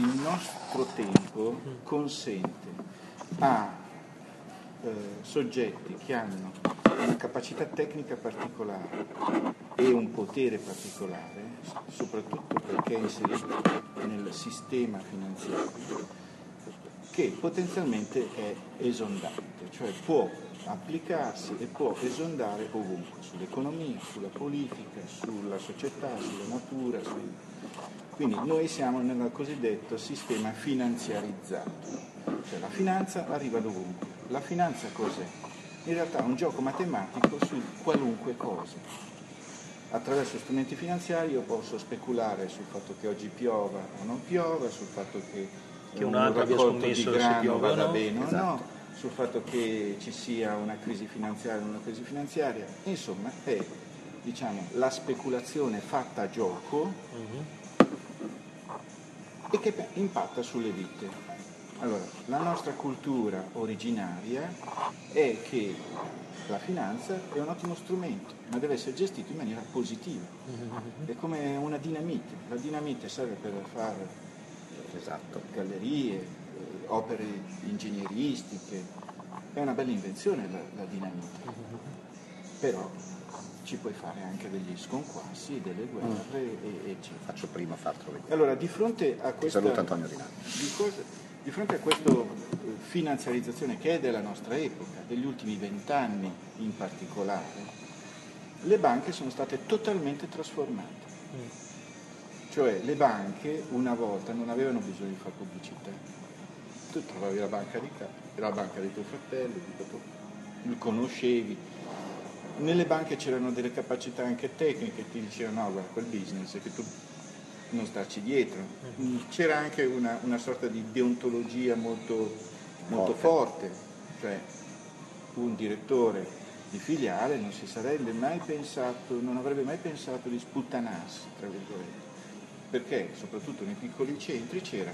il nostro tempo consente a eh, soggetti che hanno una capacità tecnica particolare e un potere particolare, soprattutto perché è inserito nel sistema finanziario, che potenzialmente è esondante, cioè può applicarsi e può esondare ovunque, sull'economia, sulla politica, sulla società, sulla natura. Sui... Quindi noi siamo nel cosiddetto sistema finanziarizzato, cioè la finanza arriva dovunque. La finanza cos'è? In realtà è un gioco matematico su qualunque cosa. Attraverso strumenti finanziari io posso speculare sul fatto che oggi piova o non piova, sul fatto che, che un altro scommesso di grano vada no. bene Esatto. o no, sul fatto che ci sia una crisi finanziaria o una crisi finanziaria. Insomma, è diciamo, la speculazione fatta a gioco e che impatta sulle vite. Allora, la nostra cultura originaria è che la finanza è un ottimo strumento, ma deve essere gestito in maniera positiva. È come una dinamite. La dinamite serve per fare Esatto. gallerie, eh, opere ingegneristiche. È una bella invenzione la, la dinamite. Però ci puoi fare anche degli sconquassi, delle guerre, e, eccetera. Faccio prima fartelo vedere. Allora, di fronte a questa, saluto Antonio Rinaldi. di, cosa- di fronte a questa eh, finanziarizzazione che è della nostra epoca, degli ultimi vent'anni in particolare, le banche sono state totalmente trasformate. Cioè le banche una volta non avevano bisogno di fare pubblicità. Tu trovavi la banca di casa, la banca dei tuoi fratelli, di tuo- li conoscevi. Nelle banche c'erano delle capacità anche tecniche, ti dicevano no, guarda, quel business è che tu non starci dietro. Mm, C'era anche una, una sorta di deontologia molto, molto forte, cioè un direttore di filiale non si sarebbe mai pensato, non avrebbe mai pensato di sputtanarsi, tra virgolette, perché? Soprattutto nei piccoli centri c'era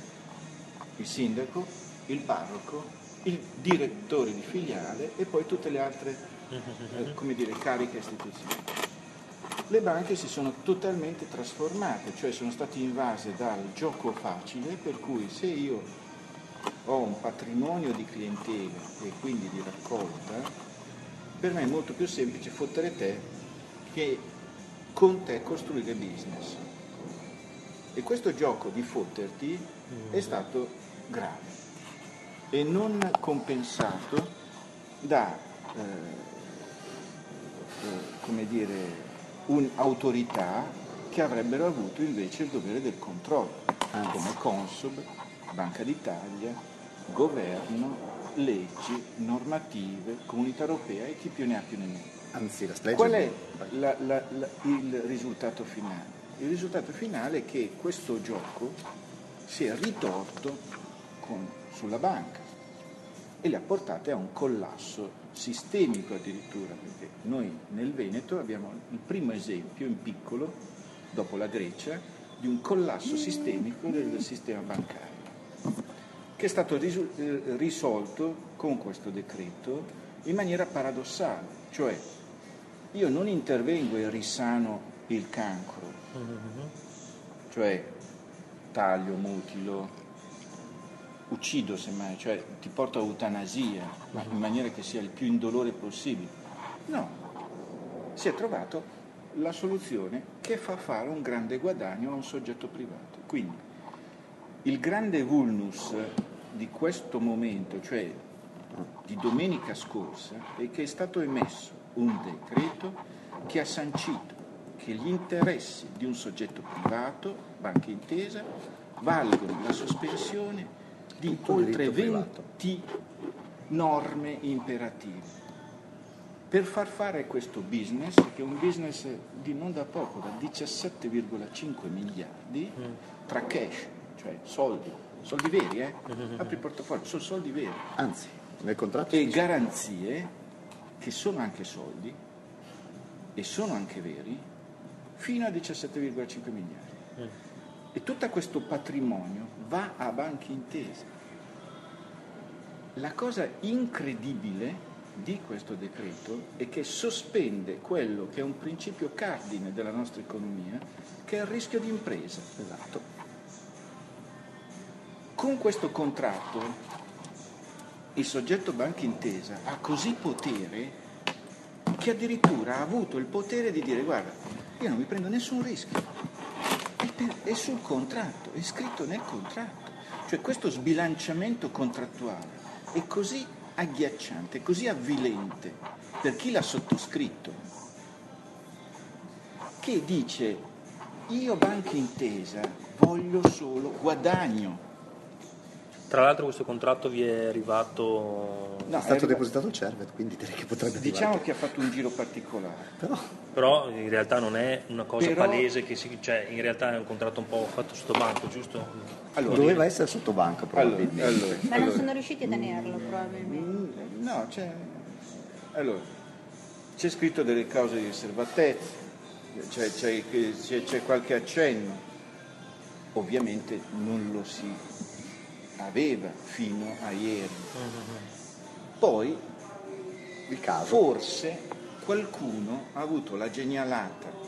il sindaco, il parroco, il direttore di filiale e poi tutte le altre eh, come dire, cariche istituzionali. Le banche si sono totalmente trasformate, cioè sono state invase dal gioco facile, per cui se io ho un patrimonio di clientela e quindi di raccolta, per me è molto più semplice fottere te che con te costruire business. E questo gioco di fotterti è stato grave e non compensato da eh, come dire, un'autorità che avrebbero avuto invece il dovere del controllo, come Consob, Banca d'Italia, governo, leggi, normative, comunità europea e chi più ne ha più ne metta. Anzi, Qual è la- la- la- il risultato finale? Il risultato finale è che questo gioco si è ritorto con- sulla banca e le ha portate a un collasso sistemico addirittura, perché noi nel Veneto abbiamo il primo esempio in piccolo, dopo la Grecia, di un collasso sistemico del sistema bancario, che è stato eh, risolto con questo decreto in maniera paradossale, cioè io non intervengo e risano il cancro, cioè taglio, mutilo, uccido semmai, cioè ti porto a eutanasia, in maniera che sia il più indolore possibile. No, si è trovato la soluzione che fa fare un grande guadagno a un soggetto privato. Quindi il grande vulnus di questo momento, cioè di domenica scorsa, è che è stato emesso un decreto che ha sancito che gli interessi di un soggetto privato, banca intesa, valgono la sospensione di oltre diritto privato. 20 norme imperative per far fare questo business, che è un business di non da poco, da 17,5 miliardi, tra cash, cioè soldi, soldi veri, eh? Apri il portafoglio, sono soldi veri, Anzi, nel contratto e garanzie, che sono anche soldi, e sono anche veri, fino a 17,5 miliardi. E tutto questo patrimonio va a banche intese. La cosa incredibile di questo decreto è che sospende quello che è un principio cardine della nostra economia, che è il rischio di impresa. Esatto. con questo contratto il soggetto banca intesa ha così potere che addirittura ha avuto il potere di dire guarda, io non mi prendo nessun rischio, è, sul contratto, è scritto nel contratto. Cioè questo sbilanciamento contrattuale è così agghiacciante, così avvilente per chi l'ha sottoscritto, che dice io banca intesa voglio solo guadagno. Tra l'altro questo contratto vi è arrivato... No, è stato è depositato il CERVET, quindi direi che potrebbe Diciamo arrivare. che ha fatto un giro particolare. Però, Però in realtà non è una cosa Però... palese, che si, cioè in realtà è un contratto un po' fatto sotto banco, giusto? Allora, Doveva essere sotto banco probabilmente. Allora, allora, Ma non sono riusciti a tenerlo probabilmente. Mm, no, c'è... Allora, c'è scritto delle cause di riservatezza, c'è, c'è, c'è, c'è qualche accenno, ovviamente non lo si aveva fino a ieri. Poi, il caso. forse qualcuno ha avuto la genialata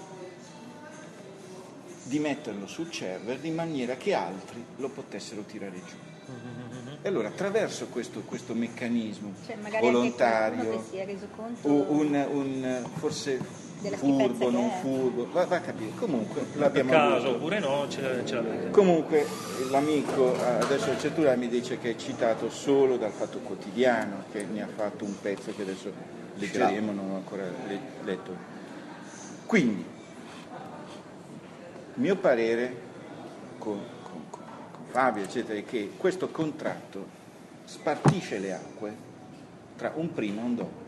di metterlo sul server in maniera che altri lo potessero tirare giù. E allora attraverso questo, questo meccanismo cioè, volontario, conto... un, un, forse furbo, non furbo, va, va, a capire. Comunque l'abbiamo per caso oppure no, ce, ce l'avete. Comunque l'amico adesso il Cetura mi dice che è citato solo dal Fatto Quotidiano, che ne ha fatto un pezzo che adesso leggeremo, non ho ancora letto. Quindi, mio parere con, con, con Fabio, eccetera, è che questo contratto spartisce le acque tra un prima e un dopo.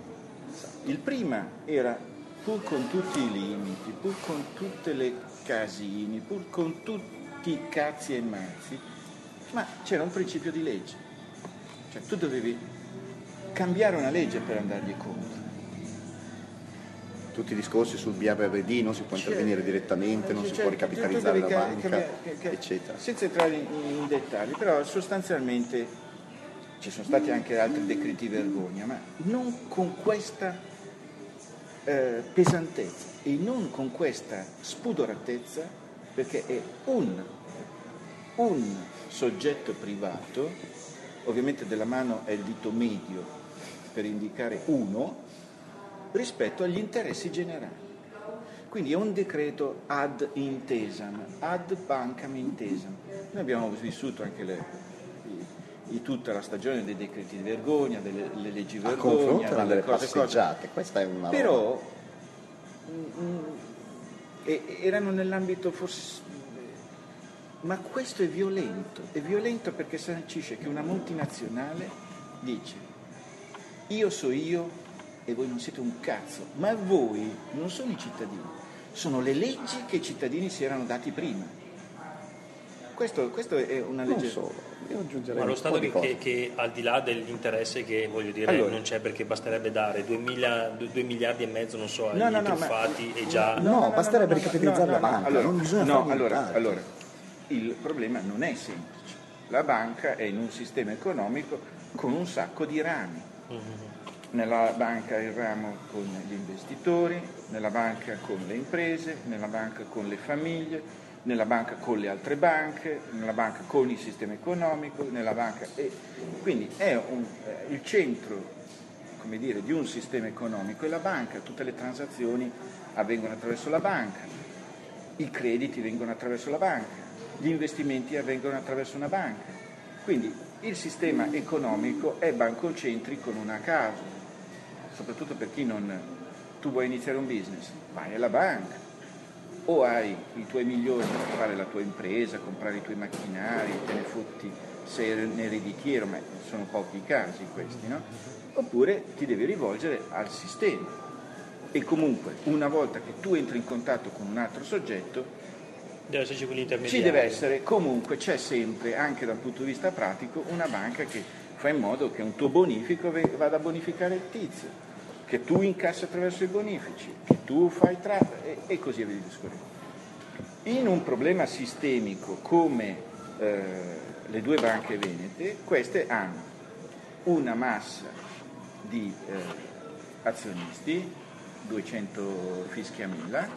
Il prima era pur con tutti i limiti, pur con tutte le casini, pur con tutti i cazzi e mazzi, ma c'era un principio di legge. Cioè tu dovevi cambiare una legge per andargli contro. Tutti i discorsi sul BRRD non si può intervenire direttamente, non si può ricapitalizzare la banca, eccetera. Senza entrare in, in dettagli, però sostanzialmente ci sono stati anche altri decreti vergogna, ma non con questa eh, pesantezza e non con questa spudoratezza, perché è un, un soggetto privato, ovviamente della mano è il dito medio per indicare uno, rispetto agli interessi generali. Quindi è un decreto ad intesam, ad bancam intesam. Noi abbiamo vissuto anche le, di tutta la stagione dei decreti di vergogna, delle leggi di vergogna, delle, delle cose, passeggiate, questa è una Però mm, e, erano nell'ambito forse ma questo è violento, è violento perché sancisce che una multinazionale dice io so io e voi non siete un cazzo, ma voi non sono i cittadini, sono le leggi che i cittadini si erano dati prima. Questo, questo è una legge... Non solo Ma lo Stato che, che, che, al di là dell'interesse che voglio dire allora, non c'è perché basterebbe dare 2 miliardi, miliardi, e mezzo, non so, agli no, no, truffati ma, e già... No, no basterebbe ricapitalizzare la banca, allora, non bisogna no, allora, allora, il problema non è semplice. La banca è in un sistema economico con un sacco di rami. Mm-hmm. Nella banca il ramo con gli investitori, nella banca con le imprese, nella banca con le famiglie, nella banca con le altre banche, nella banca con il sistema economico, nella banca... E quindi è un, eh, il centro come dire, di un sistema economico è la banca, tutte le transazioni avvengono attraverso la banca, i crediti vengono attraverso la banca, gli investimenti avvengono attraverso una banca. Quindi il sistema economico è bancocentrico non a caso, soprattutto per chi non... Tu vuoi iniziare un business, vai alla banca, o hai i tuoi milioni per fare la tua impresa, comprare i tuoi macchinari, te ne fotti, sei un ereditiero, ma sono pochi i casi questi, no? Oppure ti devi rivolgere al sistema. E comunque, una volta che tu entri in contatto con un altro soggetto, deve esserci ci deve essere, comunque c'è sempre, anche dal punto di vista pratico, una banca che fa in modo che un tuo bonifico vada a bonificare il tizio che tu incassi attraverso i bonifici, che tu fai tratta e, e così via discorrendo. In un problema sistemico come eh, le due banche venete, queste hanno una massa di eh, azionisti, 200 fischi a mila,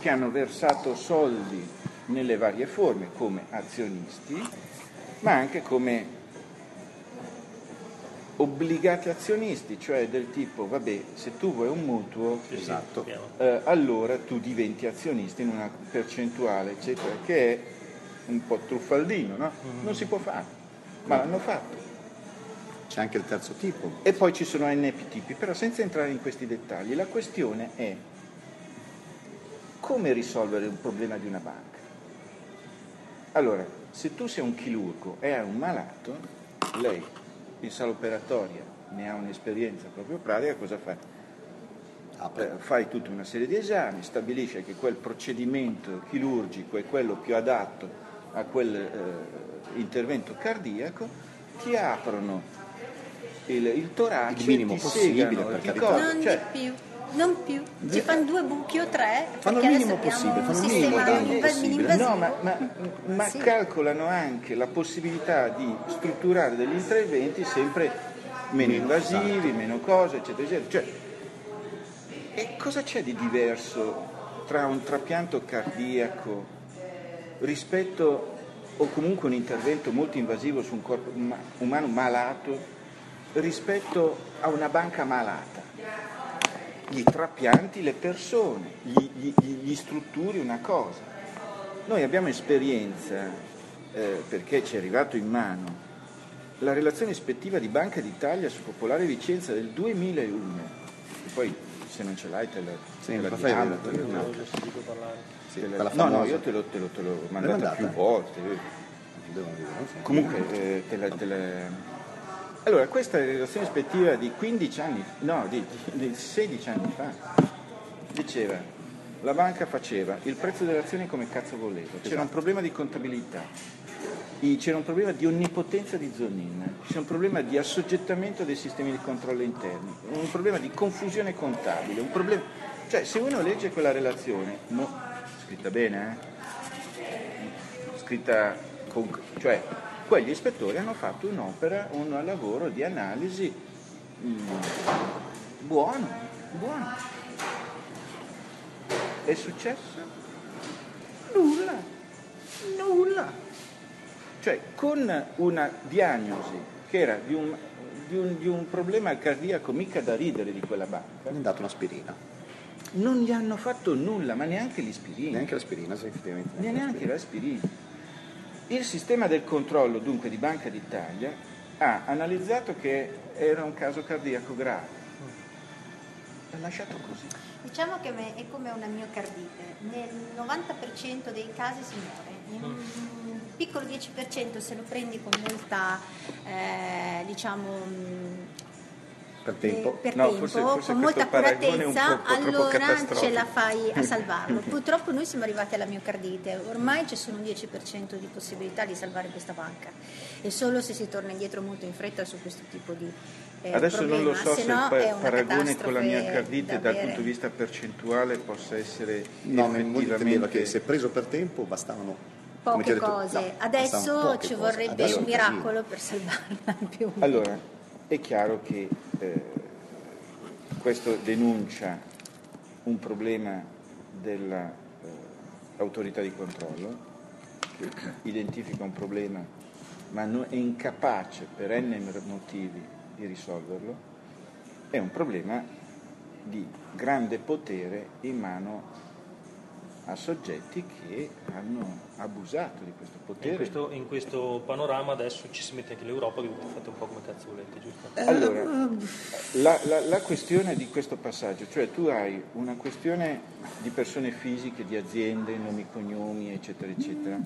che hanno versato soldi nelle varie forme come azionisti ma anche come obbligati azionisti, cioè del tipo, vabbè, se tu vuoi un mutuo, esatto. eh, allora tu diventi azionista in una percentuale, eccetera, che è un po' truffaldino, no? Mm-hmm. Non si può fare, ma l'hanno fatto. C'è anche il terzo tipo. E poi ci sono NP tipi, però senza entrare in questi dettagli, la questione è come risolvere un problema di una banca. Allora, se tu sei un chirurgo e hai un malato, lei in sala operatoria ne ha un'esperienza proprio pratica, cosa fa? Eh, fai tutta una serie di esami, stabilisce che quel procedimento chirurgico è quello più adatto a quel eh, intervento cardiaco, ti aprono il, il torace, il minimo possibile segano, per carità. Non cioè, di più non più, ci fanno due buchi o tre. Fanno il minimo possibile, fanno il minimo possibile. No, ma, ma, ma sì. calcolano anche la possibilità di strutturare degli interventi sempre meno invasivi, esatto. meno cose, eccetera, eccetera. Cioè, e cosa c'è di diverso tra un trapianto cardiaco rispetto o comunque un intervento molto invasivo su un corpo umano malato rispetto a una banca malata? Gli trapianti le persone, gli, gli, gli strutturi una cosa. Noi abbiamo esperienza, eh, perché ci è arrivato in mano, la relazione ispettiva di Banca d'Italia su Popolare Vicenza del 2001. E poi se non ce l'hai te la, sì, te la diamo. Te la, sì, te la, no, no, io te l'ho, te l'ho, te l'ho mandata più volte. Comunque eh, te la, te la allora, questa è la relazione ispettiva di 15 anni, no, di, di 16 anni fa. Diceva, la banca faceva il prezzo delle azioni come cazzo voleva, c'era esatto. un problema di contabilità, c'era un problema di onnipotenza di Zonin, c'era un problema di assoggettamento dei sistemi di controllo interni, un problema di confusione contabile, un problema... Cioè, se uno legge quella relazione, no, scritta bene, eh? scritta con... cioè quegli ispettori hanno fatto un'opera, un lavoro di analisi mm, buono, buono. È successo? Nulla, nulla. Cioè con una diagnosi che era di un, di un, di un problema cardiaco mica da ridere di quella banca. Hanno dato un'aspirina. Non gli hanno fatto nulla, ma neanche l'aspirina. Neanche l'aspirina, sì, effettivamente. Neanche, neanche l'aspirina. Il sistema del controllo dunque di Banca d'Italia ha analizzato che era un caso cardiaco grave. L'ha lasciato così. Diciamo che è come una miocardite, nel 90% dei casi si muore, in un piccolo 10% se lo prendi con molta eh, diciamo, per tempo, eh, per no, tempo forse, forse con molta accuratezza, allora ce la fai a salvarlo. Purtroppo noi siamo arrivati alla miocardite, ormai c'è solo un 10% di possibilità di salvare questa banca. E solo se si torna indietro molto in fretta su questo tipo di eh, Adesso problema. non lo so se, no se il paragone con la miocardite dal punto di vista percentuale possa essere no, effettivamente... che se preso per tempo bastavano poche detto, cose, no, adesso ci vorrebbe adesso un miracolo per salvarla più. Allora, è chiaro che eh, questo denuncia un problema dell'autorità eh, di controllo, che identifica un problema ma non è incapace per n motivi di risolverlo, è un problema di grande potere in mano a soggetti che hanno abusato di questo potere. In questo, in questo, panorama adesso ci si mette anche l'Europa che fate un po' come cazzo volete, giusto? Eh, allora, la, la, la, questione di questo passaggio, cioè tu hai una questione di persone fisiche, di aziende, nomi, cognomi, eccetera, eccetera,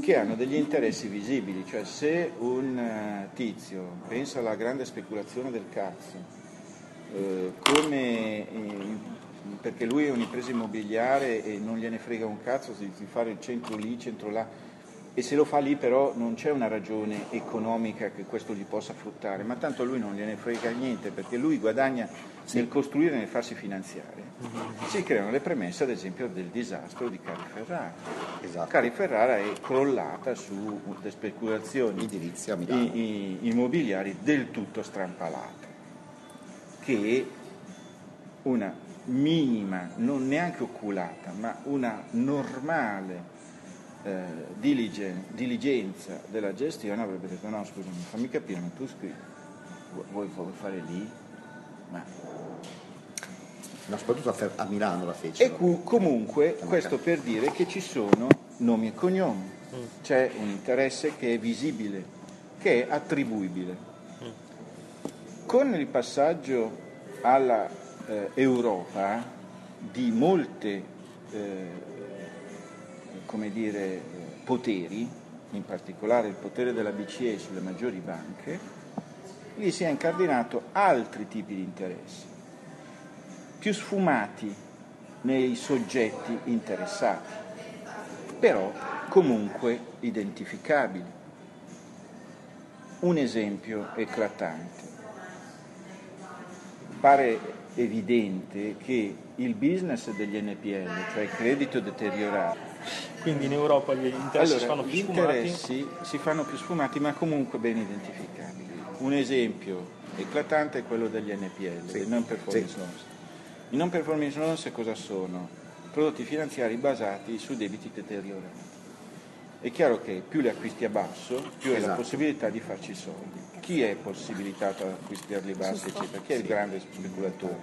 che hanno degli interessi visibili, cioè se un eh, tizio pensa alla grande speculazione del cazzo, eh, come perché lui è un'impresa immobiliare e non gliene frega un cazzo di fare il centro lì, il centro là, e se lo fa lì però non c'è una ragione economica che questo gli possa fruttare, ma tanto a lui non gliene frega niente perché lui guadagna sì. nel costruire e nel farsi finanziare. Mm-hmm. Si creano le premesse ad esempio del disastro di Cari Ferrara. Esatto. Cari Ferrara è crollata su le speculazioni immobiliari del tutto strampalate, che una minima, non neanche oculata, ma una normale eh, diligen, diligenza della gestione avrebbe detto no scusami fammi capire ma tu scrivi vuoi, vuoi fare lì ma ma soprattutto a, Milano la fece. E cu- comunque questo per dire che ci sono nomi e cognomi, mm. c'è un interesse che è visibile, che è attribuibile. Mm. Con il passaggio alla eh, Europa di molte eh, come dire, poteri, in particolare il potere della BCE sulle maggiori banche, lì si è incardinato altri tipi di interessi più sfumati nei soggetti interessati, però comunque identificabili. Un esempio eclatante. Pare evidente che il business degli NPL, cioè il credito deteriorato, quindi in Europa gli interessi allora, si fanno più gli sfumati? interessi si fanno più sfumati ma comunque ben identificabili. Un esempio eclatante è quello degli NPL, sì. dei non performance sì. loans. I non performance loans cosa sono? Prodotti finanziari basati su debiti deteriorati. È chiaro che più li acquisti a basso, più esatto. hai la possibilità di farci soldi. Chi è possibilitato ad acquistarli bassi, eccetera? Chi è il grande speculatore?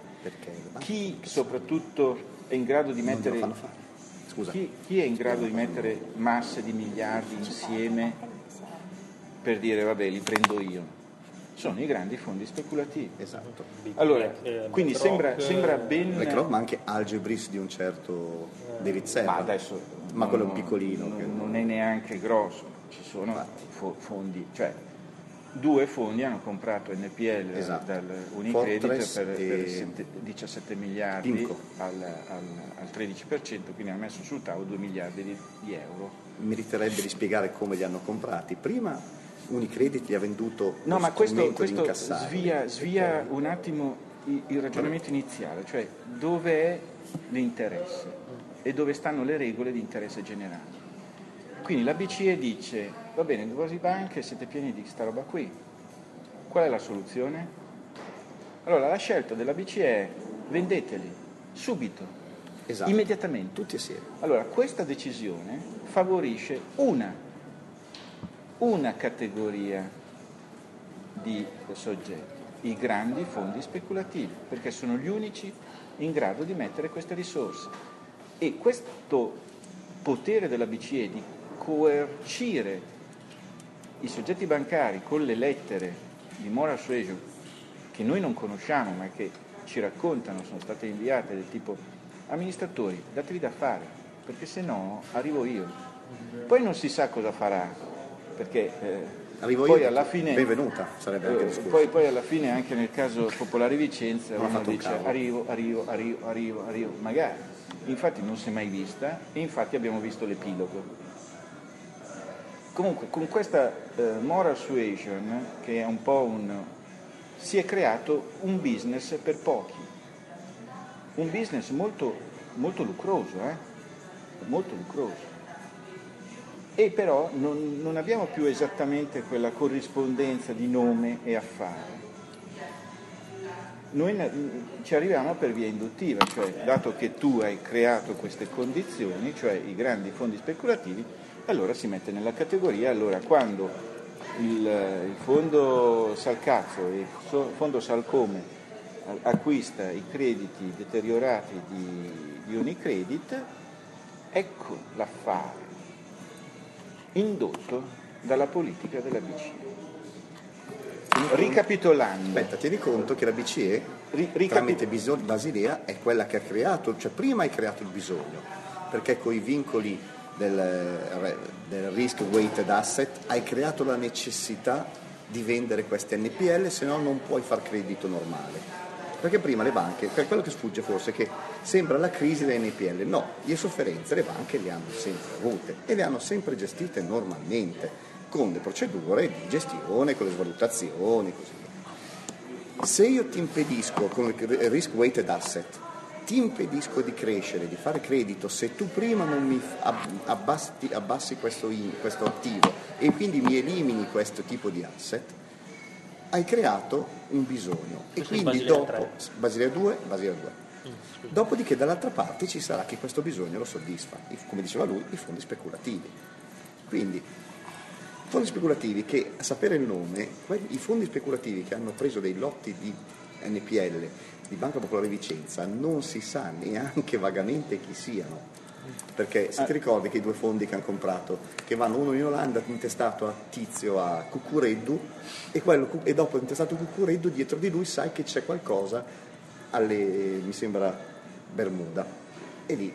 Chi soprattutto è in grado di mettere chi, chi, è in grado di mettere masse di miliardi insieme per dire vabbè li prendo io? sono i grandi fondi speculativi. Esatto. Allora, quindi sembra, sembra ben... BlackRock, ma anche Algebris di un certo di riserva. Ma adesso... Ma quello è un piccolino. Non, che... non è neanche grosso, ci sono fo- fondi, cioè due fondi hanno comprato NPL esatto. dal Unicredit per, per 17 miliardi al, al, al, 13%, quindi hanno messo sul tavolo 2 miliardi di, di euro. Meriterebbe di spiegare come li hanno comprati. Prima Unicredit gli ha venduto no, ma questo, questo svia, svia un attimo il, il ragionamento iniziale, cioè dove è l'interesse e dove stanno le regole di interesse generale. Quindi la BCE dice, va bene, numerose banche siete pieni di questa roba qui, qual è la soluzione? Allora la scelta della BCE è vendeteli subito, esatto. immediatamente. Tutti assieme. Allora questa decisione favorisce una una categoria di soggetti, i grandi fondi speculativi, perché sono gli unici in grado di mettere queste risorse. E questo potere della BCE di coercire i soggetti bancari con le lettere di moral suasion che noi non conosciamo ma che ci raccontano, sono state inviate del tipo amministratori, datevi da fare, perché se no arrivo io. Poi non si sa cosa farà, perché eh, poi alla fine benvenuta sarebbe anche eh, poi, poi, alla fine anche nel caso Popolare Vicenza uno dice arrivo, arrivo, arrivo, arrivo, arrivo, magari infatti non si è mai vista e infatti abbiamo visto l'epilogo comunque con questa eh, moral suasion che è un po' un si è creato un business per pochi un business molto, molto lucroso eh? molto lucroso e però non, non abbiamo più esattamente quella corrispondenza di nome e affare. Noi ci arriviamo per via induttiva, cioè dato che tu hai creato queste condizioni, cioè i grandi fondi speculativi, allora si mette nella categoria, allora quando il, il fondo Salcazzo e il fondo Salcome acquista i crediti deteriorati di, di Unicredit, ecco l'affare indotto dalla politica della BCE. Ricapitolando. Aspetta, tieni conto che la BCE, Ricapi- tramite Basilea, è quella che ha creato, cioè prima hai creato il bisogno, perché con i vincoli del, del risk weighted asset hai creato la necessità di vendere queste NPL, se no non puoi far credito normale. Perché prima le banche, quello che sfugge forse è che sembra la crisi delle NPL, no, le sofferenze le banche le hanno sempre avute e le hanno sempre gestite normalmente, con le procedure di gestione, con le svalutazioni, così via. Se io ti impedisco con il risk weighted asset, ti impedisco di crescere, di fare credito, se tu prima non mi abbassi, abbassi questo, questo attivo e quindi mi elimini questo tipo di asset, hai creato un bisogno e quindi dopo Basilea 2, Basilea 2. Dopodiché dall'altra parte ci sarà chi questo bisogno lo soddisfa, come diceva lui, i fondi speculativi. Quindi, fondi speculativi che, a sapere il nome, i fondi speculativi che hanno preso dei lotti di NPL di Banca Popolare Vicenza non si sa neanche vagamente chi siano. Perché se ti ricordi che i due fondi che hanno comprato, che vanno uno in Olanda intestato a Tizio a Cucureddu e, quello, e dopo intestato a Cucureddu dietro di lui sai che c'è qualcosa alle, mi sembra, Bermuda. E lì,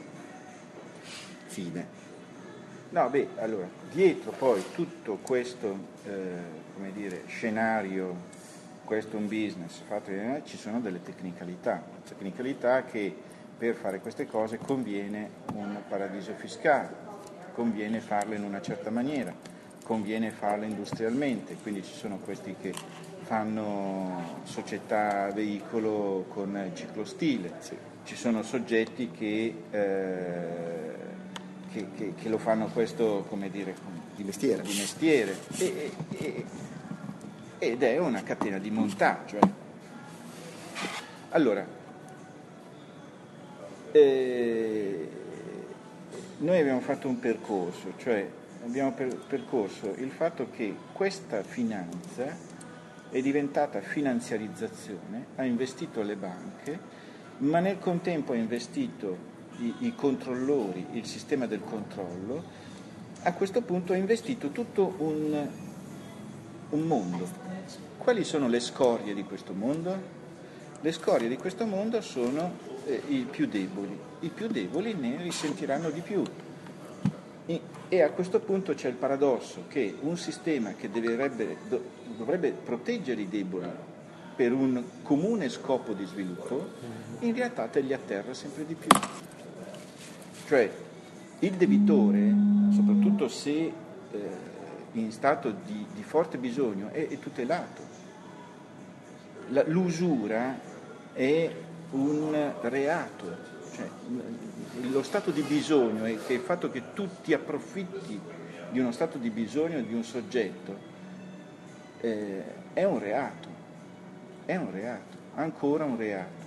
fine. No, beh, allora, dietro poi tutto questo, eh, come dire, scenario questo è un business fatto ci sono delle tecnicalità, tecnicalità che per fare queste cose conviene un paradiso fiscale, conviene farle in una certa maniera, conviene farle industrialmente, quindi ci sono questi che fanno società veicolo con ciclostile, sì. ci sono soggetti che, eh, che, che, che, lo fanno questo come dire, di mestiere, di mestiere. E, e, ed è una catena di montaggio. Eh. Allora, eh, noi abbiamo fatto un percorso, cioè abbiamo per, percorso il fatto che questa finanza è diventata finanziarizzazione, ha investito le banche, ma nel contempo ha investito i, i controllori, il sistema del controllo, a questo punto ha investito tutto un, un mondo quali sono le scorie di questo mondo? Le scorie di questo mondo sono eh, i più deboli. I più deboli ne risentiranno di più. E, e a questo punto c'è il paradosso che un sistema che dovrebbe, dovrebbe proteggere i deboli per un comune scopo di sviluppo, in realtà te li atterra sempre di più. Cioè il debitore, soprattutto se eh, in stato di, di forte bisogno, è, è tutelato. L'usura è un reato, cioè, lo stato di bisogno e il fatto che tu ti approfitti di uno stato di bisogno di un soggetto eh, è un reato, è un reato, ancora un reato.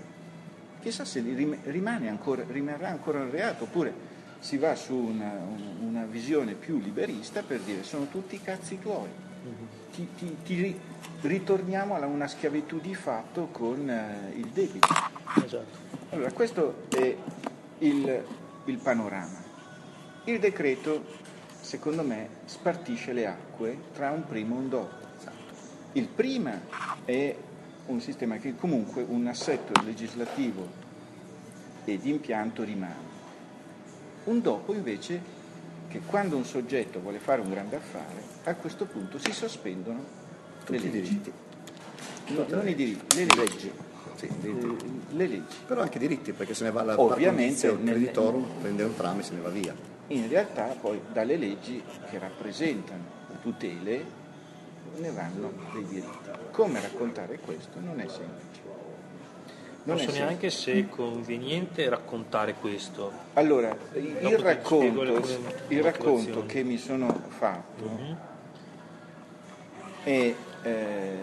Chissà se rimane ancora, rimarrà ancora un reato oppure si va su una, una visione più liberista per dire sono tutti cazzi tuoi. Ti, ti, ti, ritorniamo a una schiavitù di fatto con eh, il debito. Esatto. Allora, questo è il, il panorama. Il decreto, secondo me, spartisce le acque tra un primo e un dopo. Il prima è un sistema che comunque un assetto legislativo e di impianto rimane. Un dopo invece che quando un soggetto vuole fare un grande affare, a questo punto si sospendono tutti i diritti. No, non i diritti, le leggi. Sì, le leggi. Però anche i diritti, perché se ne va la Ovviamente il creditore prende un tram e se ne va via. In realtà poi dalle leggi che rappresentano tutele ne vanno dei diritti. Come raccontare questo non è semplice. Non, non so neanche se è conveniente raccontare questo. Allora, il racconto, il racconto, che mi sono fatto mm-hmm. è eh,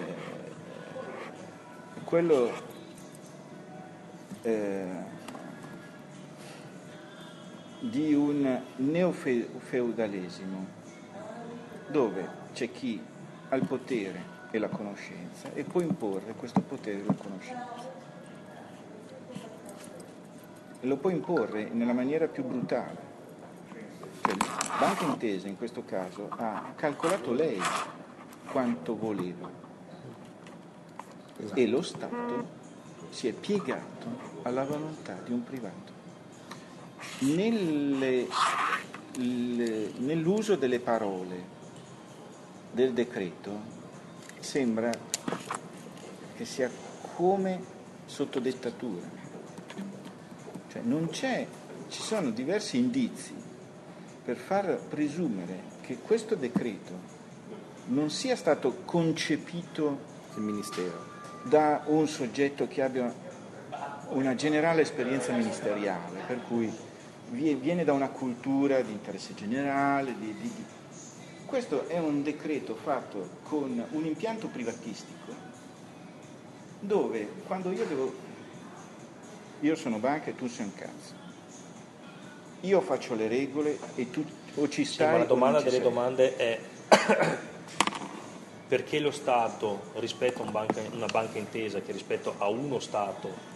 quello eh, di un neofeudalesimo dove c'è chi ha il potere e la conoscenza e può imporre questo potere e la conoscenza. E lo può imporre nella maniera più brutale. Cioè, Banca Intesa in questo caso ha calcolato lei quanto voleva. Esatto. E lo Stato si è piegato alla volontà di un privato. Nelle, le, nell'uso delle parole del decreto sembra che sia come sotto dettatura. Cioè non c'è, ci sono diversi indizi per far presumere che questo decreto non sia stato concepito da un soggetto che abbia una generale esperienza ministeriale, per cui viene da una cultura di interesse generale. Di, di. Questo è un decreto fatto con un impianto privatistico dove quando io devo io sono banca e tu sei un cazzo. Io faccio le regole e tu o ci stai. Sì, ma la domanda delle sei. domande è perché lo Stato rispetto a un banca, una banca intesa che rispetto a uno Stato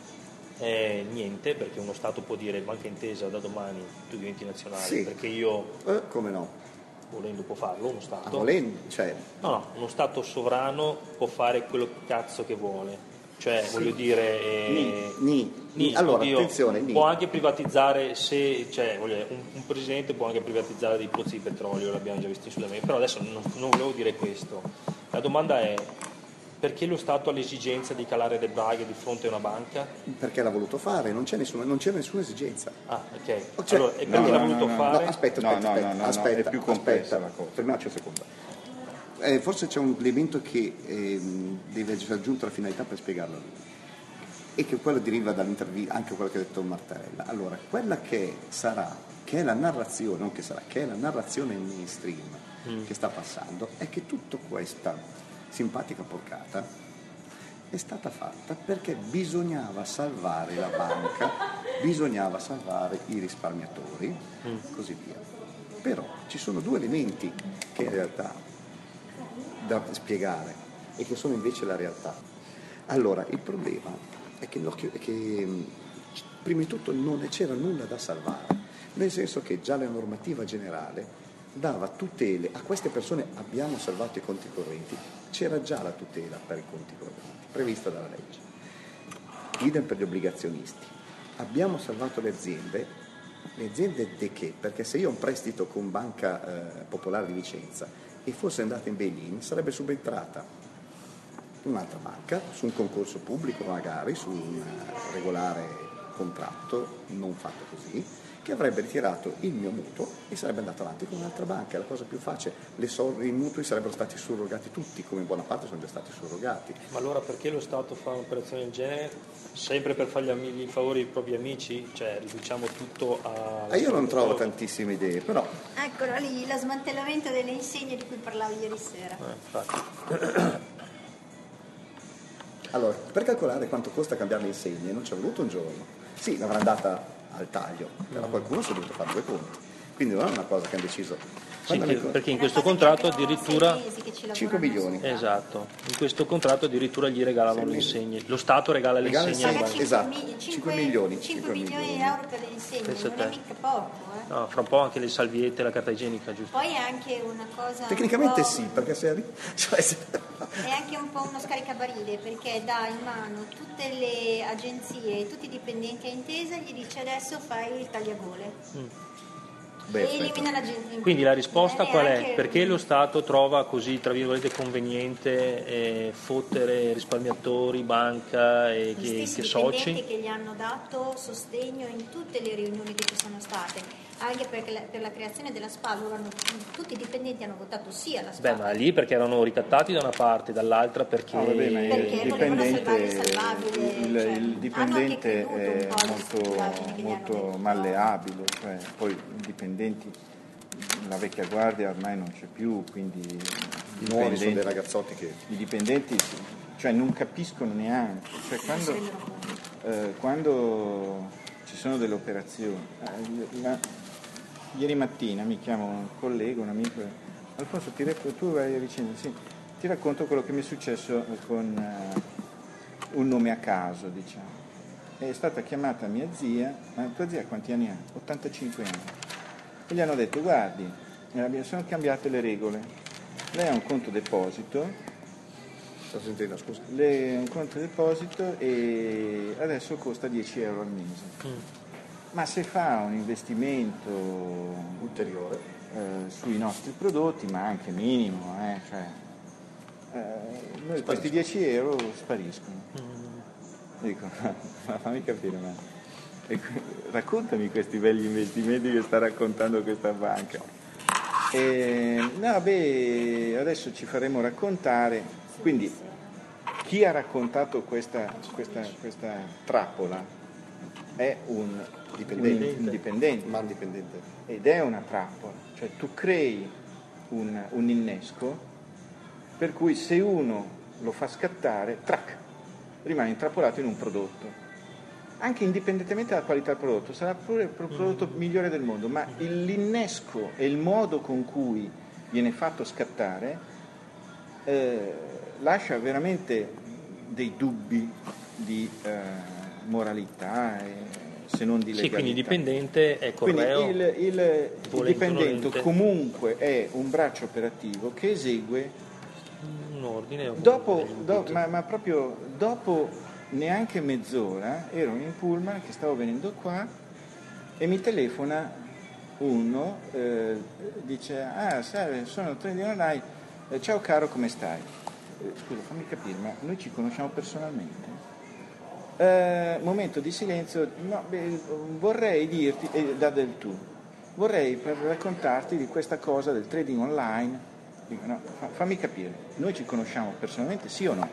è niente, perché uno Stato può dire banca intesa da domani tu diventi nazionale, sì. perché io... Eh, come no? Volendo può farlo uno Stato. Ah, volendo, cioè... No, no, uno Stato sovrano può fare quello cazzo che vuole. Cioè, sì. voglio dire... Eh, ni, ni, ni. Allora, oddio, attenzione, può anche privatizzare se... Cioè, dire, un, un, presidente può anche privatizzare dei pozzi di petrolio, l'abbiamo già visto in Sud America, però adesso non, non volevo dire questo. La domanda è, perché lo Stato ha l'esigenza di calare le braghe di fronte a una banca? Perché l'ha voluto fare, non, c'è nessuna, non c'era nessuna esigenza. Ah, ok. Cioè, allora, e perché no, l'ha voluto no, fare? No, aspetta, aspetta, aspetta, aspetta, è più complessa aspetta, la cosa. Fermiamoci un secondo. Eh, forse c'è un elemento che eh, deve essere aggiunto alla finalità per spiegarlo a lui e che quello deriva dall'intervista, anche quello che ha detto Martarella. Allora, quella che sarà, che è la narrazione, non che sarà, che è la narrazione mainstream mm. che sta passando, è che tutta questa simpatica porcata è stata fatta perché bisognava salvare la banca, bisognava salvare i risparmiatori, mm. così via. Però ci sono due elementi che in realtà da spiegare e che sono invece la realtà. Allora, il problema è che, è che prima di tutto non c'era nulla da salvare, nel senso che già la normativa generale dava tutele a queste persone, abbiamo salvato i conti correnti, c'era già la tutela per i conti correnti, prevista dalla legge. Idem per gli obbligazionisti. Abbiamo salvato le aziende, le aziende di che? Perché se io ho un prestito con Banca eh, Popolare di Vicenza e fosse andata in bail-in, sarebbe subentrata un'altra banca, su un concorso pubblico magari, su un regolare contratto, non fatto così, che avrebbe ritirato il mio mutuo e sarebbe andato avanti con un'altra banca, è la cosa più facile. Soldi, I mutui sarebbero stati surrogati tutti, come in buona parte sono già stati surrogati. Ma allora perché lo Stato fa un'operazione del genere? Sempre per fargli i favori ai propri amici? Cioè riduciamo tutto a... Ah, io non trovo tantissime idee, però... Eccolo lì, lo smantellamento delle insegne di cui parlavo ieri sera. Eh, allora, per calcolare quanto costa cambiare le insegne non ci è voluto un giorno. Sì, l'avrà andata al taglio, però qualcuno si è dovuto fare due conti. Quindi non è una cosa che hanno deciso. Sì, perché in questo contratto addirittura 5 milioni. Esatto, in questo contratto addirittura gli regalano le insegne. Lo Stato regala le insegne banco. Esatto, 5 milioni. 5 milioni di euro per le insegne, Penso non è mica poco. Eh? No, fra un po' anche le salviette, la carta igienica, giusto? Poi è anche una cosa... Tecnicamente sì, perché se... Cioè, se... È anche un po' uno scaricabarile perché dà in mano tutte le agenzie tutti i dipendenti a intesa e gli dice adesso fai il tagliagole. Mm. Quindi la risposta qual è? Perché lo Stato trova così, tra virgolette, conveniente eh, fottere risparmiatori, banca e che, che soci? che gli hanno dato sostegno in tutte le riunioni che ci sono state anche perché la, per la creazione della SPA hanno, tutti i dipendenti hanno votato sì alla SPA. Beh, ma lì perché erano ricattati da una parte, dall'altra perché... Ah, vabbè, perché il dipendente, il, cioè, il dipendente è molto, molto malleabile, cioè, poi i dipendenti, la vecchia guardia ormai non c'è più, quindi... I nuovi sono dei ragazzotti che... I dipendenti cioè, non capiscono neanche, cioè, quando, eh, quando ci sono delle operazioni, eh, la, Ieri mattina mi chiama un collega, un amico, Alfonso ti racconto, tu vai vicino, sì, ti racconto quello che mi è successo con uh, un nome a caso, diciamo. È stata chiamata mia zia, ma tua zia quanti anni ha? 85 anni. E gli hanno detto, guardi, eh, sono cambiate le regole. Lei ha un conto deposito, sto sentendo, scusa. Lei ha un conto deposito e adesso costa 10 euro al mese. Mm ma se fa un investimento ulteriore eh, sui nostri prodotti, ma anche minimo, eh, cioè, eh, questi 10 euro spariscono. Mm. Dico, ma fammi capire, ma raccontami questi belli investimenti che sta raccontando questa banca. E, no, beh, adesso ci faremo raccontare, quindi chi ha raccontato questa, questa, questa trappola è un dipendente, un dipendente, ma dipendente. Ed è una trappola, cioè tu crei un, un innesco per cui se uno lo fa scattare, trac, rimane intrappolato in un prodotto. anche indipendentemente dalla qualità del prodotto, sarà pure il prodotto migliore del mondo, ma l'innesco e il modo con cui viene fatto scattare eh, lascia veramente dei dubbi di eh, moralità, e, se non di legalità. Sì, quindi dipendente è correo. Quindi il, il, il dipendente comunque è un braccio operativo che esegue un ordine. Dopo, do, ma, ma proprio dopo neanche mezz'ora ero in pullman che stavo venendo qua e mi telefona uno, eh, dice, ah, sai, sono trading online, eh, ciao caro, come stai? Eh, scusa, fammi capire, ma noi ci conosciamo personalmente? Eh, momento di silenzio, no, beh, vorrei dirti, e da del tu, vorrei per raccontarti di questa cosa del trading online, Dico, no, fammi capire, noi ci conosciamo personalmente, sì o no?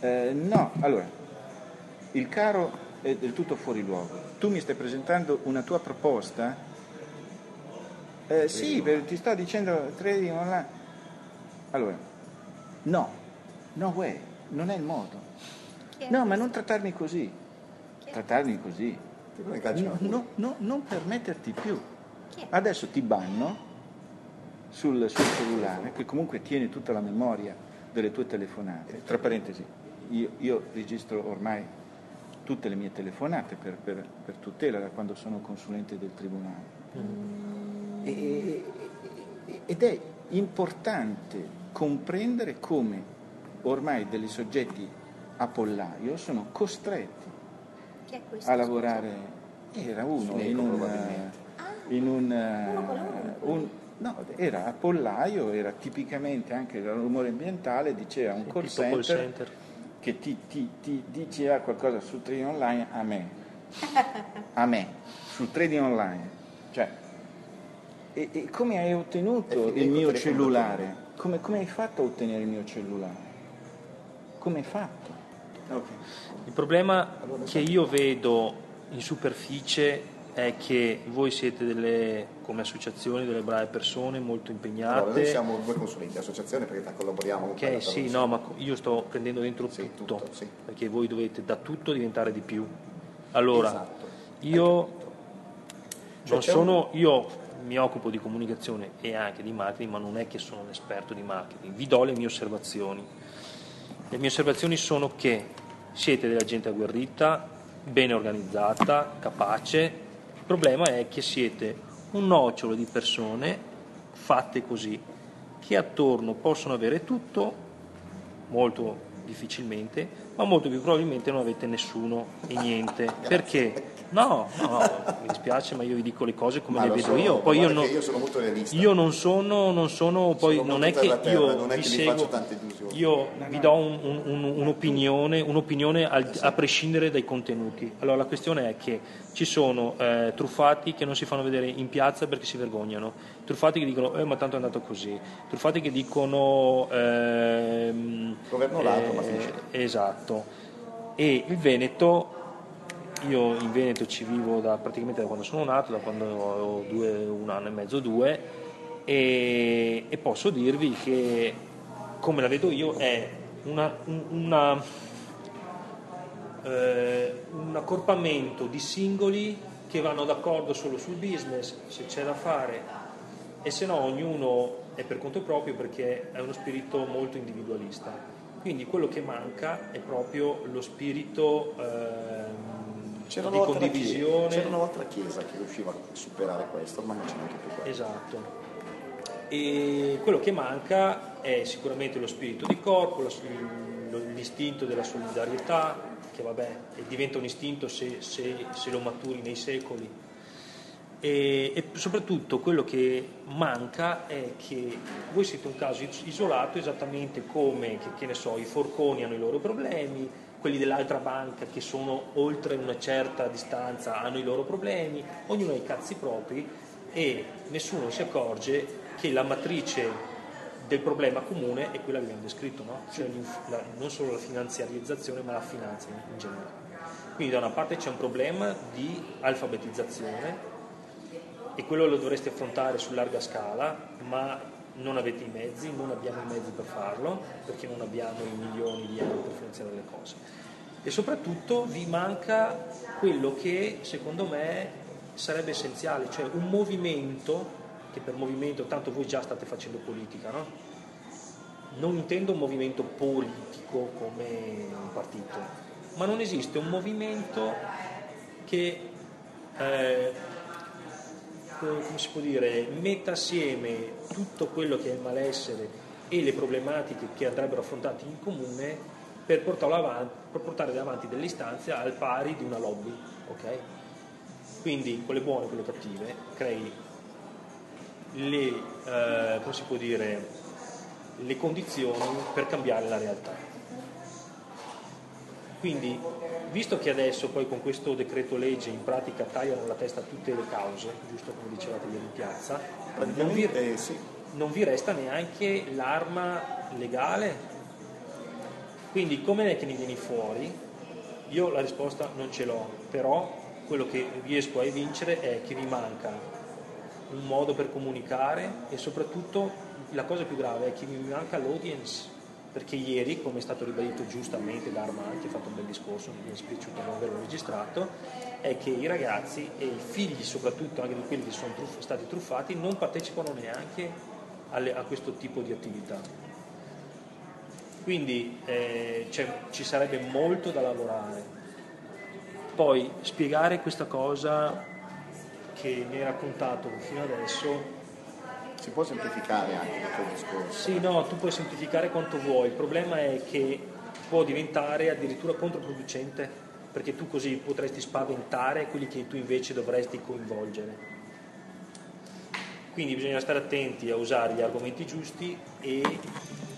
Eh, no, allora, il caro è del tutto fuori luogo. Tu mi stai presentando una tua proposta? Eh, sì, ti sto dicendo trading online. Allora, no, no way, non è il modo. No, ma non trattarmi così. Trattarmi così. No, no, no, non permetterti più. Adesso ti banno sul, sul cellulare, che comunque tiene tutta la memoria delle tue telefonate. Tra parentesi, io, io registro ormai tutte le mie telefonate per, per, per, tutela da quando sono consulente del tribunale. Mm. E, ed è importante comprendere come ormai dei soggetti a pollaio sono costretti a lavorare. Era uno in un, ah, in un, un, no, era a pollaio, era tipicamente anche il rumore ambientale, diceva un call center, call center che ti, ti, ti diceva qualcosa sul trading online a me, a me, sul trading online. Cioè, e, e come hai ottenuto il mio cellulare? Come, come, hai fatto a ottenere il mio cellulare? Come hai fatto? Okay. Il problema che io vedo in superficie è che voi siete delle, come associazioni delle brave persone molto impegnate. Allora, noi siamo due consulenti, associazione perché collaboriamo. Ok, sì, no, ma io sto prendendo dentro sì, tutto, tutto sì. perché voi dovete da tutto diventare di più. Allora, esatto. io cioè, non sono, un... io mi occupo di comunicazione e anche di marketing, ma non è che sono un esperto di marketing. Vi do le mie osservazioni. Le mie osservazioni sono che siete della gente agguerrita, bene organizzata, capace, il problema è che siete un nocciolo di persone fatte così, che attorno possono avere tutto, molto difficilmente, ma molto più probabilmente non avete nessuno e niente. Perché? No, no, mi dispiace, ma io vi dico le cose come ma le vedo sono, io. Poi io non, io sono molto realista. Io non sono, non sono poi sono non è che terra, io non è vi che seguo, io vi do un, un, un'opinione, un'opinione al, a prescindere dai contenuti. Allora la questione è che ci sono eh, truffati che non si fanno vedere in piazza perché si vergognano, truffati che dicono eh, ma tanto è andato così, truffati che dicono ehm, governo lato eh, ma finisce. Esatto. E il Veneto io in Veneto ci vivo da, praticamente da quando sono nato, da quando ho due, un anno e mezzo, due, e, e posso dirvi che, come la vedo io, è una, una, eh, un accorpamento di singoli che vanno d'accordo solo sul business, se c'è da fare, e se no ognuno è per conto proprio perché è uno spirito molto individualista. Quindi quello che manca è proprio lo spirito... Eh, c'era di condivisione. Chiesa, c'era una volta chiesa che riusciva a superare questo, ma non c'è neanche più questo. Esatto. E quello che manca è sicuramente lo spirito di corpo, l'istinto della solidarietà, che vabbè, diventa un istinto se, se, se lo maturi nei secoli. E, e, soprattutto quello che manca è che voi siete un caso isolato esattamente come che, che ne so, i forconi hanno i loro problemi, quelli dell'altra banca che sono oltre una certa distanza hanno i loro problemi, ognuno ha i cazzi propri e nessuno si accorge che la matrice del problema comune è quella che abbiamo descritto, no? cioè la, non solo la finanziarizzazione ma la finanza in generale. Quindi da una parte c'è un problema di alfabetizzazione e quello lo dovreste affrontare su larga scala, ma non avete i mezzi, non abbiamo i mezzi per farlo, perché non abbiamo i milioni di euro per finanziare le cose. e soprattutto vi manca quello che secondo me sarebbe essenziale, cioè un movimento, che per movimento tanto voi già state facendo politica, no? Non intendo un movimento politico come un partito, ma non esiste un movimento che, eh, come si può dire, metta assieme tutto quello che è il malessere e le problematiche che andrebbero affrontate in comune per, avanti, per portare avanti delle istanze al pari di una lobby. Okay? Quindi quelle buone e quelle cattive crei le, eh, come si può dire, le condizioni per cambiare la realtà. Quindi, visto che adesso poi con questo decreto legge in pratica tagliano la testa a tutte le cause, giusto come dicevate ieri in piazza, non vi, eh, sì. non vi resta neanche l'arma legale. Quindi come è che ne vieni fuori? Io la risposta non ce l'ho, però quello che riesco a evincere è che vi manca un modo per comunicare e soprattutto la cosa più grave è che vi manca l'audience perché ieri, come è stato ribadito giustamente da Armand, che ha fatto un bel discorso, mi è spiaciuto non averlo registrato, è che i ragazzi e i figli soprattutto anche di quelli che sono truff- stati truffati non partecipano neanche alle, a questo tipo di attività. Quindi eh, ci sarebbe molto da lavorare poi spiegare questa cosa che mi hai raccontato fino adesso si può semplificare anche il tuo discorso. Sì, no, tu puoi semplificare quanto vuoi, il problema è che può diventare addirittura controproducente, perché tu così potresti spaventare quelli che tu invece dovresti coinvolgere. Quindi bisogna stare attenti a usare gli argomenti giusti e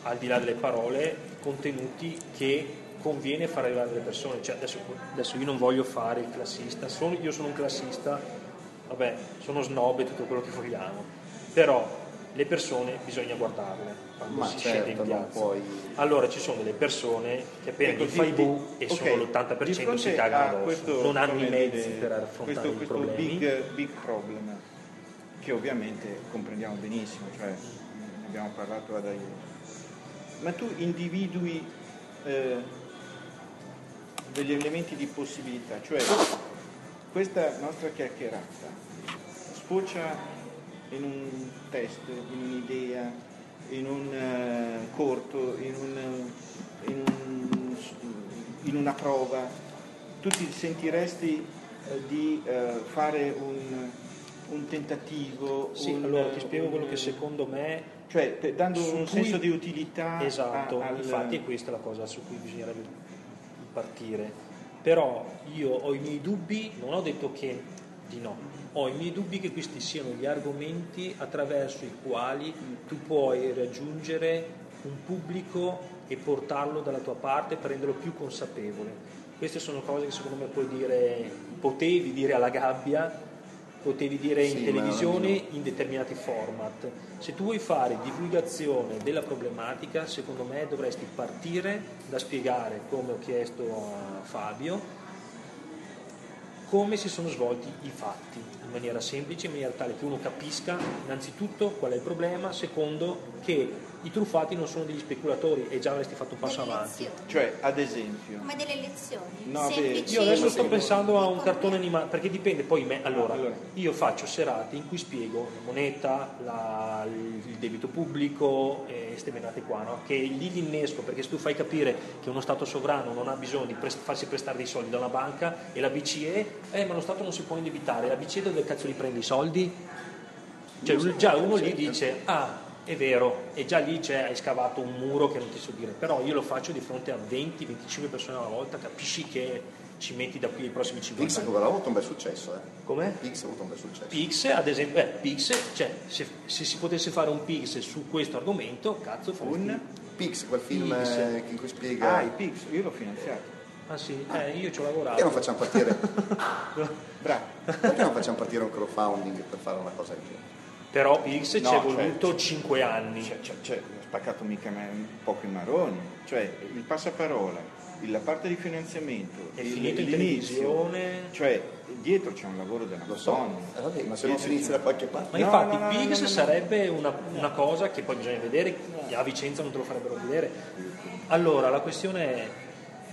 al di là delle parole, contenuti che conviene far arrivare le persone. Cioè, adesso, adesso, io non voglio fare il classista, sono, io sono un classista, vabbè, sono snob e tutto quello che vogliamo, però le persone bisogna guardarle quando Ma si certo, scende in piazza. Puoi... Allora ci sono delle persone che appena ecco, fai bu e okay. sono l'80% si cagano addosso, questo, non hanno i mezzi per affrontare questo, problemi. Big, big problem che ovviamente comprendiamo benissimo, cioè ne abbiamo parlato ad aiuto. Ma tu individui eh, degli elementi di possibilità, cioè questa nostra chiacchierata sfocia in un test, in un'idea, in un uh, corto, in, un, in, un, in, una prova, tu ti sentiresti uh, di uh, fare un, un, tentativo? Sì, allora ti spiego quello che secondo me... Cioè, dando un cui... senso di utilità. Esatto, a, al... infatti è questa la cosa su cui bisognerebbe partire, però io ho i miei dubbi, non ho detto che di no, ho i miei dubbi che questi siano gli argomenti attraverso i quali tu puoi raggiungere un pubblico e portarlo dalla tua parte per renderlo più consapevole. Queste sono cose che secondo me puoi dire, potevi dire alla gabbia potevi dire in sì, televisione in determinati format. Se tu vuoi fare divulgazione della problematica, secondo me dovresti partire da spiegare, come ho chiesto a Fabio, come si sono svolti i fatti in maniera semplice, in maniera tale che uno capisca innanzitutto qual è il problema, secondo che i truffati non sono degli speculatori e già avresti fatto un passo delle avanti. Lezioni. Cioè, ad esempio. Come delle lezioni. No, io adesso sto pensando a un cartone animato, perché dipende poi me. Allora, allora, io faccio serate in cui spiego la moneta, la, il debito pubblico e queste menate qua, no? che lì l'innesco, perché se tu fai capire che uno Stato sovrano non ha bisogno di prest- farsi prestare dei soldi da una banca e la BCE, eh, ma lo Stato non si può indebitare, la BCE dove cazzo li prende i soldi? Cioè, già uno lì dice, ah, è vero, e già lì c'è, hai scavato un muro che non ti so dire, però io lo faccio di fronte a 20-25 persone alla volta, capisci che ci metti da qui ai prossimi 50 Pix anni. Pix ha avuto un bel successo, eh. Come? Pix ha avuto un bel successo. Pix, ad esempio, eh, Pix, cioè, se, se, si potesse fare un Pix su questo argomento, cazzo. Un Pix, quel film Pix. Eh, in cui spiega... Ah, i Pix, io l'ho finanziato. Ah sì, eh, io ci ho lavorato. Perché non facciamo partire... Bravo. Perché non facciamo partire un crowdfunding per fare una cosa del genere? Però Pix no, ci è voluto cioè, 5 anni. Cioè, cioè, cioè, ho spaccato mica un poco i maroni. Cioè, il passaparola, la parte di finanziamento, è il, finito in televisione. Cioè, dietro c'è un lavoro della Lo so, eh, vabbè, ma se non si inizia da qualche parte. Ma no, infatti no, no, Pix sarebbe una, una, cosa che poi bisogna vedere, a Vicenza non te lo farebbero vedere. Allora, la questione è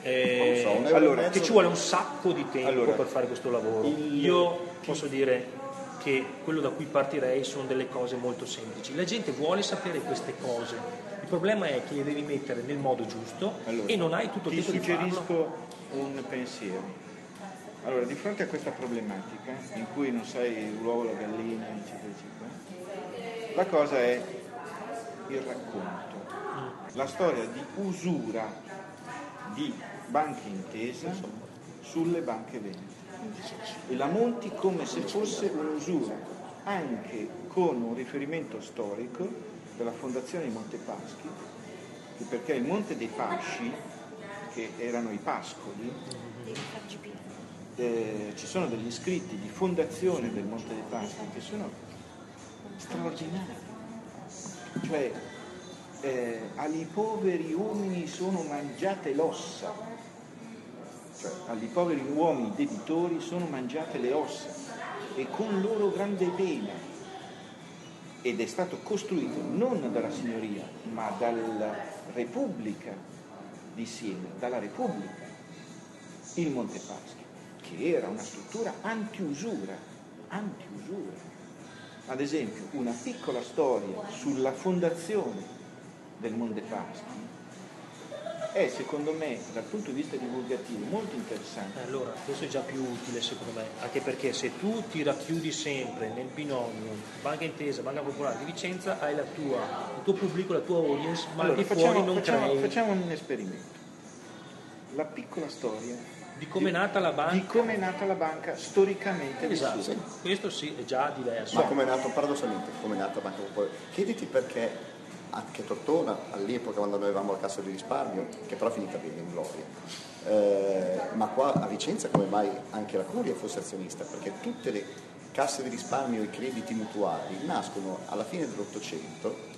Eh, so, allora, che ci vuole un sacco di tempo allora, per fare questo lavoro. Il... Io posso dire che quello da cui partirei sono delle cose molto semplici. La gente vuole sapere queste cose, il problema è che le devi mettere nel modo giusto allora, e non hai tutto il tempo di farlo. Ti suggerisco un pensiero. Allora, di fronte a questa problematica, in cui non sai l'uovo, la gallina, eccetera, eccetera, la cosa è il racconto, la storia di usura di banche intesa sulle banche venete e la monti come se fosse un'usura, anche con un riferimento storico della fondazione di Montepaschi, perché il Monte dei Pasci, che erano i pascoli, eh, ci sono degli scritti di fondazione del Monte dei Paschi che sono straordinari. Cioè, eh, ai poveri uomini sono mangiate l'ossa, cioè agli poveri uomini debitori sono mangiate le ossa e con loro grande pena. Ed è stato costruito non dalla signoria, ma dalla Repubblica di Siena, dalla Repubblica, il Montepaschi, che era una struttura anti-usura, anti-usura. Ad esempio, una piccola storia sulla fondazione del Montepaschi è secondo me dal punto di vista divulgativo molto interessante. Eh, allora, questo è già più utile secondo me, anche perché se tu ti racchiudi sempre nel binomio Banca Intesa, Banca Popolare di Vicenza, hai la tua, il tuo pubblico, la tua audience, ma allora, di facciamo, fuori non facciamo, crei. Facciamo un esperimento. La piccola storia di come è nata la banca. Di come è nata la banca storicamente esatto, questo sì è già diverso. Ma come è nato paradossalmente, come è nata la banca popolare? Chiediti perché anche Tortona all'epoca quando noi avevamo la cassa di risparmio, che però è finita bene in gloria. Eh, ma qua a Vicenza come mai anche la Curia fosse azionista? Perché tutte le casse di risparmio e crediti mutuali nascono alla fine dell'Ottocento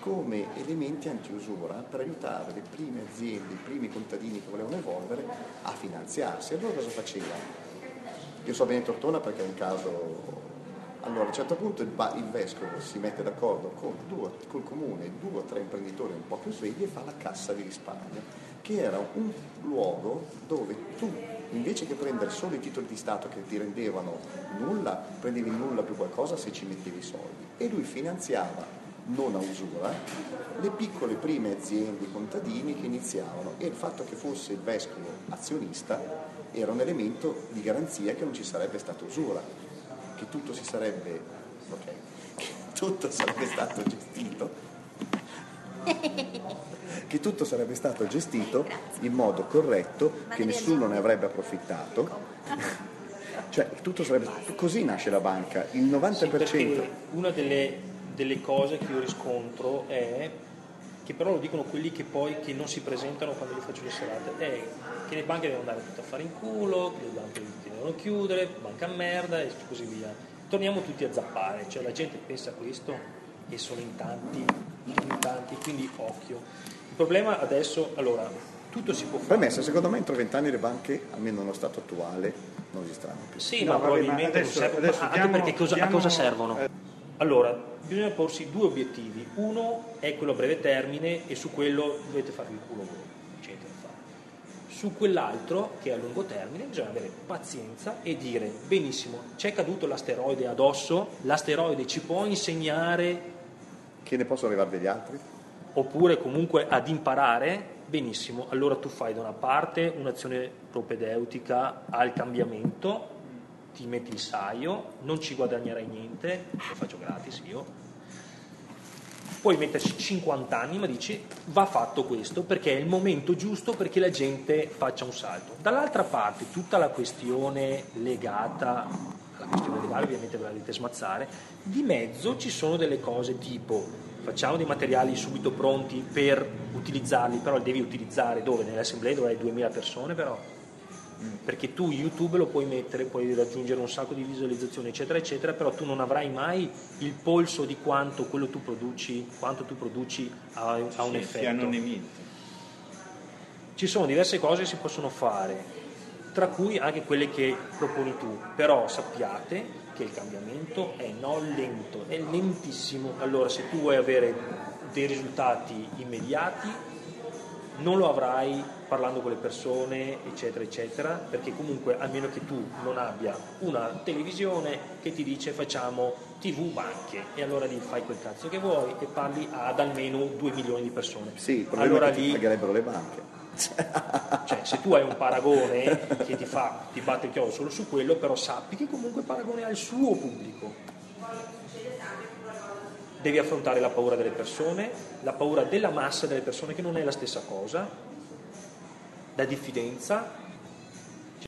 come elementi anti-usura per aiutare le prime aziende, i primi contadini che volevano evolvere a finanziarsi. Allora cosa faceva? Io so bene Tortona perché è un caso allora a un certo punto il, il vescovo si mette d'accordo due, col comune, due o tre imprenditori un po' più svegli e fa la cassa di risparmio, che era un luogo dove tu invece che prendere solo i titoli di Stato che ti rendevano nulla, prendevi nulla più qualcosa se ci mettevi i soldi. E lui finanziava, non a usura, le piccole prime aziende, i contadini che iniziavano e il fatto che fosse il vescovo azionista era un elemento di garanzia che non ci sarebbe stata usura che tutto si sarebbe, okay, che tutto sarebbe stato gestito che tutto sarebbe stato gestito in modo corretto, che nessuno ne avrebbe approfittato. Cioè, tutto sarebbe così nasce la banca, il 90%. Sì, una delle, delle, cose che io riscontro è che però lo dicono quelli che poi che non si presentano quando gli faccio le serate, è che le banche devono andare tutto a fare in culo, che le banche devono chiudere, banca merda e così via. Torniamo tutti a zappare, cioè la gente pensa a questo e sono in tanti, in tanti, quindi occhio. Il problema adesso, allora, tutto si può fare. Premessa, secondo me entro vent'anni le banche, almeno nello stato attuale, non esisteranno più. Sì, no, ma probabilmente adesso, non servono, anche diamo, perché cosa, diamo, a cosa servono? Eh. Allora, bisogna porsi due obiettivi. Uno è quello a breve termine e su quello dovete farvi il culo voi su quell'altro che è a lungo termine bisogna avere pazienza e dire benissimo, c'è caduto l'asteroide addosso, l'asteroide ci può insegnare che ne possono arrivare degli altri? Oppure comunque ad imparare, benissimo, allora tu fai da una parte un'azione propedeutica al cambiamento, ti metti il saio, non ci guadagnerai niente, lo faccio gratis io, puoi metterci 50 anni, ma dici va fatto questo perché è il momento giusto perché la gente faccia un salto. Dall'altra parte tutta la questione legata alla questione legale, ovviamente ve la dovete smazzare, di mezzo ci sono delle cose tipo facciamo dei materiali subito pronti per utilizzarli, però li devi utilizzare dove? Nell'assemblea dove hai 2000 persone però perché tu YouTube lo puoi mettere, puoi raggiungere un sacco di visualizzazioni, eccetera, eccetera, però tu non avrai mai il polso di quanto quello tu produci, quanto tu produci ha, ha un sì, effetto. Ci sono diverse cose che si possono fare, tra cui anche quelle che proponi tu, però sappiate che il cambiamento è non lento, è lentissimo. Allora se tu vuoi avere dei risultati immediati, non lo avrai parlando con le persone, eccetera, eccetera, perché comunque almeno che tu non abbia una televisione che ti dice facciamo tv banche e allora lì fai quel cazzo che vuoi e parli ad almeno 2 milioni di persone. Sì, allora lì pagherebbero le banche. cioè, se tu hai un paragone che ti fa, ti batte il chiodo solo su quello, però sappi che comunque il paragone ha il suo pubblico devi affrontare la paura delle persone, la paura della massa delle persone che non è la stessa cosa, la diffidenza,